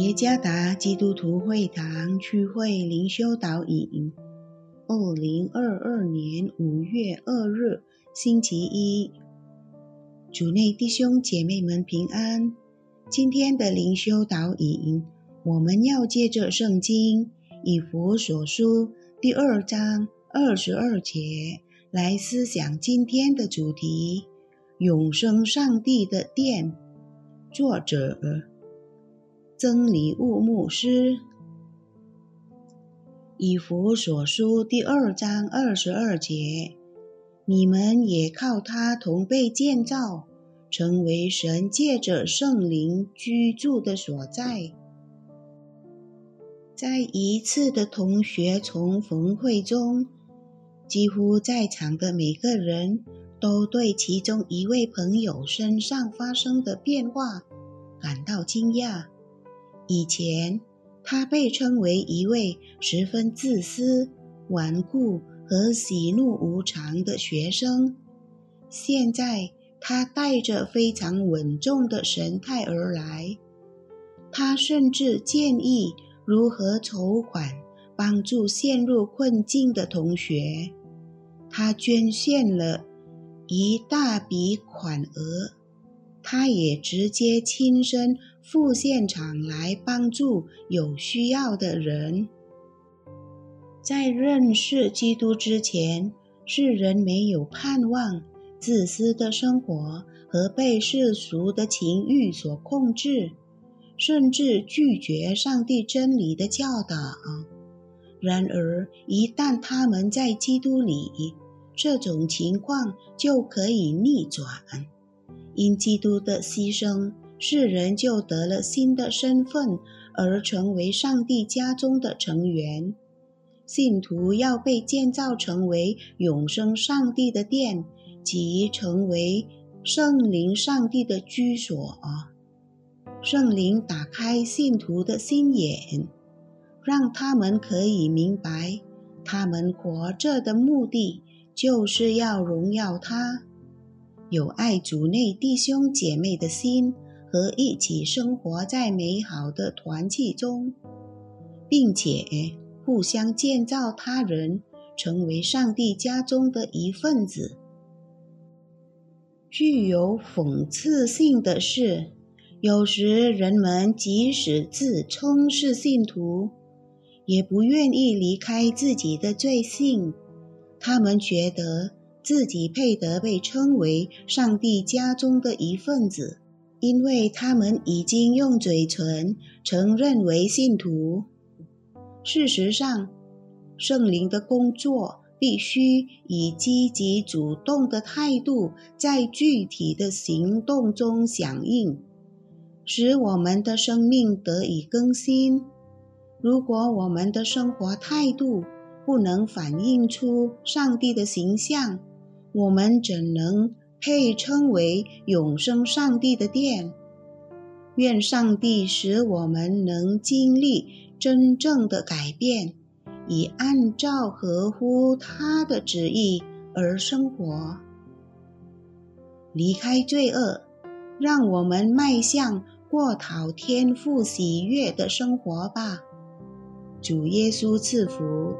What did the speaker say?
耶加达基督徒会堂区会灵修导引，二零二二年五月二日，星期一，主内弟兄姐妹们平安。今天的灵修导引，我们要借着圣经以弗所书第二章二十二节来思想今天的主题：永生上帝的殿。作者。曾礼物牧师，以弗所书第二章二十二节，你们也靠他同被建造，成为神借着圣灵居住的所在。在一次的同学重逢会中，几乎在场的每个人都对其中一位朋友身上发生的变化感到惊讶。以前，他被称为一位十分自私、顽固和喜怒无常的学生。现在，他带着非常稳重的神态而来。他甚至建议如何筹款帮助陷入困境的同学。他捐献了一大笔款额。他也直接亲身赴现场来帮助有需要的人。在认识基督之前，世人没有盼望，自私的生活和被世俗的情欲所控制，甚至拒绝上帝真理的教导。然而，一旦他们在基督里，这种情况就可以逆转。因基督的牺牲，世人就得了新的身份，而成为上帝家中的成员。信徒要被建造成为永生上帝的殿，即成为圣灵上帝的居所。圣灵打开信徒的心眼，让他们可以明白，他们活着的目的就是要荣耀他。有爱主内弟兄姐妹的心，和一起生活在美好的团契中，并且互相建造他人，成为上帝家中的一份子。具有讽刺性的是，有时人们即使自称是信徒，也不愿意离开自己的罪性，他们觉得。自己配得被称为上帝家中的一份子，因为他们已经用嘴唇承认为信徒。事实上，圣灵的工作必须以积极主动的态度，在具体的行动中响应，使我们的生命得以更新。如果我们的生活态度不能反映出上帝的形象，我们怎能配称为永生上帝的殿？愿上帝使我们能经历真正的改变，以按照合乎他的旨意而生活，离开罪恶，让我们迈向过讨天父喜悦的生活吧。主耶稣赐福。